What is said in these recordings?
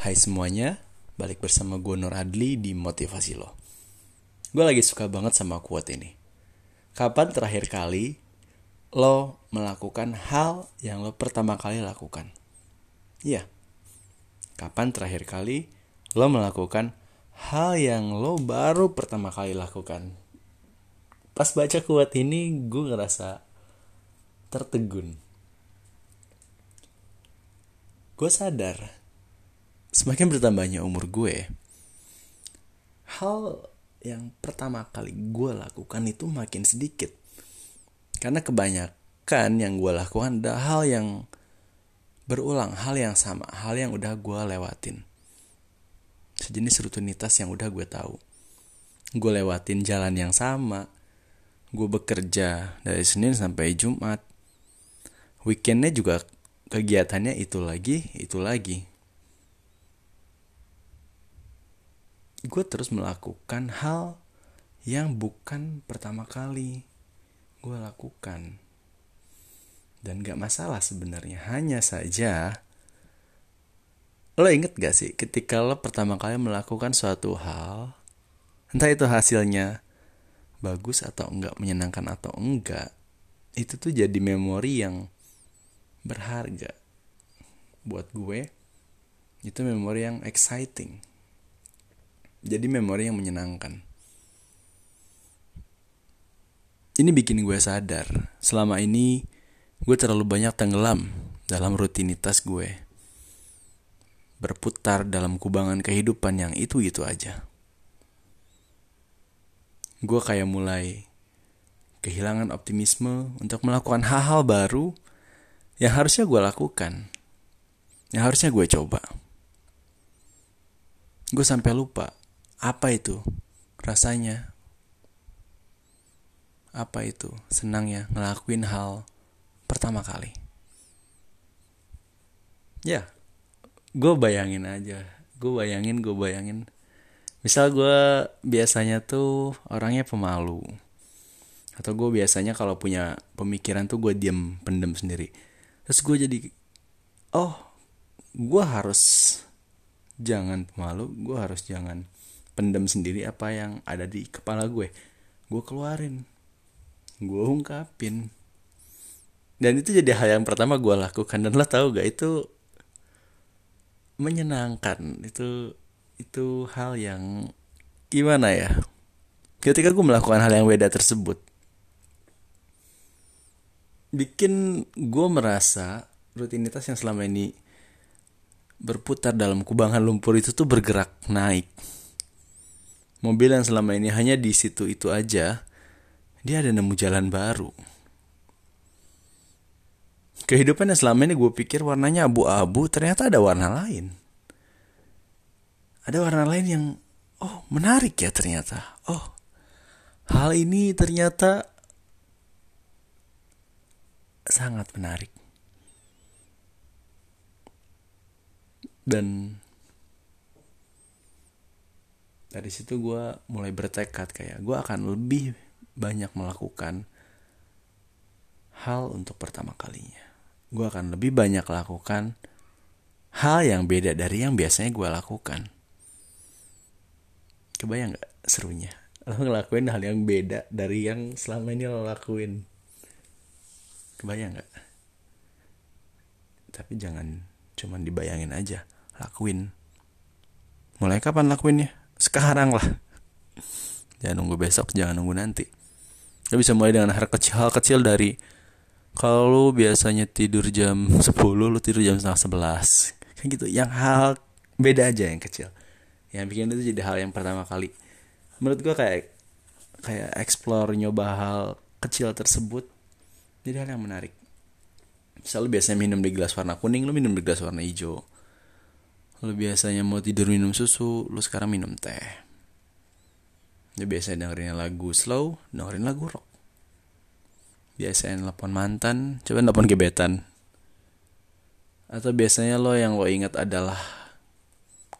Hai semuanya, balik bersama gue Nur Adli di Motivasi Lo. Gue lagi suka banget sama quote ini. Kapan terakhir kali lo melakukan hal yang lo pertama kali lakukan? Iya. Kapan terakhir kali lo melakukan hal yang lo baru pertama kali lakukan? Pas baca quote ini gue ngerasa tertegun. Gue sadar semakin bertambahnya umur gue, hal yang pertama kali gue lakukan itu makin sedikit. Karena kebanyakan yang gue lakukan adalah hal yang berulang, hal yang sama, hal yang udah gue lewatin. Sejenis rutinitas yang udah gue tahu. Gue lewatin jalan yang sama. Gue bekerja dari Senin sampai Jumat. Weekendnya juga kegiatannya itu lagi, itu lagi. Gue terus melakukan hal yang bukan pertama kali gue lakukan. Dan gak masalah sebenarnya, hanya saja lo inget gak sih ketika lo pertama kali melakukan suatu hal, entah itu hasilnya bagus atau enggak, menyenangkan atau enggak, itu tuh jadi memori yang berharga buat gue itu memori yang exciting jadi memori yang menyenangkan. Ini bikin gue sadar. Selama ini gue terlalu banyak tenggelam dalam rutinitas gue. Berputar dalam kubangan kehidupan yang itu-itu aja. Gue kayak mulai kehilangan optimisme untuk melakukan hal-hal baru yang harusnya gue lakukan, yang harusnya gue coba. Gue sampai lupa apa itu rasanya, apa itu senangnya ngelakuin hal pertama kali. Ya, gue bayangin aja, gue bayangin, gue bayangin. Misal gue biasanya tuh orangnya pemalu. Atau gue biasanya kalau punya pemikiran tuh gue diem pendem sendiri terus gue jadi oh gue harus jangan pemalu gue harus jangan pendem sendiri apa yang ada di kepala gue. Gue keluarin. Gue ungkapin. Dan itu jadi hal yang pertama gue lakukan. Dan lo tau gak itu menyenangkan. Itu itu hal yang gimana ya? Ketika gue melakukan hal yang beda tersebut bikin gue merasa rutinitas yang selama ini berputar dalam kubangan lumpur itu tuh bergerak naik. Mobil yang selama ini hanya di situ itu aja, dia ada nemu jalan baru. Kehidupan yang selama ini gue pikir warnanya abu-abu, ternyata ada warna lain. Ada warna lain yang, oh menarik ya ternyata. Oh, hal ini ternyata sangat menarik. Dan dari situ gue mulai bertekad kayak gue akan lebih banyak melakukan hal untuk pertama kalinya. Gue akan lebih banyak lakukan hal yang beda dari yang biasanya gue lakukan. Kebayang gak serunya? Lo ngelakuin hal yang beda dari yang selama ini lo lakuin. Kebayang gak? Tapi jangan cuman dibayangin aja, lakuin. Mulai kapan lakuinnya? Sekarang lah. Jangan nunggu besok, jangan nunggu nanti. Lo bisa mulai dengan hal kecil, hal kecil dari kalau biasanya tidur jam 10, lu tidur jam setengah 11. Kan gitu, yang hal beda aja yang kecil. Yang bikin itu jadi hal yang pertama kali. Menurut gua kayak kayak explore nyoba hal kecil tersebut jadi hal yang menarik misal lu biasanya minum di gelas warna kuning lu minum di gelas warna hijau lu biasanya mau tidur minum susu lu sekarang minum teh. Lu biasanya dengerin lagu slow dengerin lagu rock. Biasanya nelpon mantan coba nelpon gebetan. Atau biasanya lo yang lo ingat adalah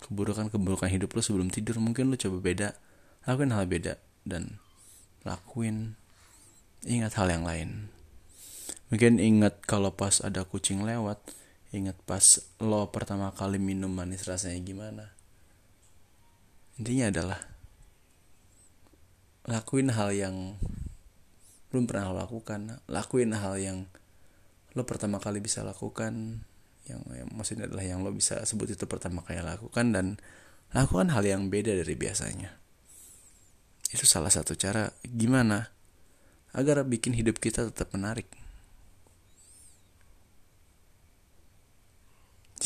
keburukan-keburukan hidup lo sebelum tidur. Mungkin lo coba beda lakuin hal beda dan lakuin. Ingat hal yang lain. Mungkin ingat kalau pas ada kucing lewat, ingat pas lo pertama kali minum manis rasanya gimana? Intinya adalah lakuin hal yang belum pernah lo lakukan. Lakuin hal yang lo pertama kali bisa lakukan yang, yang maksudnya adalah yang lo bisa sebut itu pertama kali lakukan dan lakukan hal yang beda dari biasanya. Itu salah satu cara gimana agar bikin hidup kita tetap menarik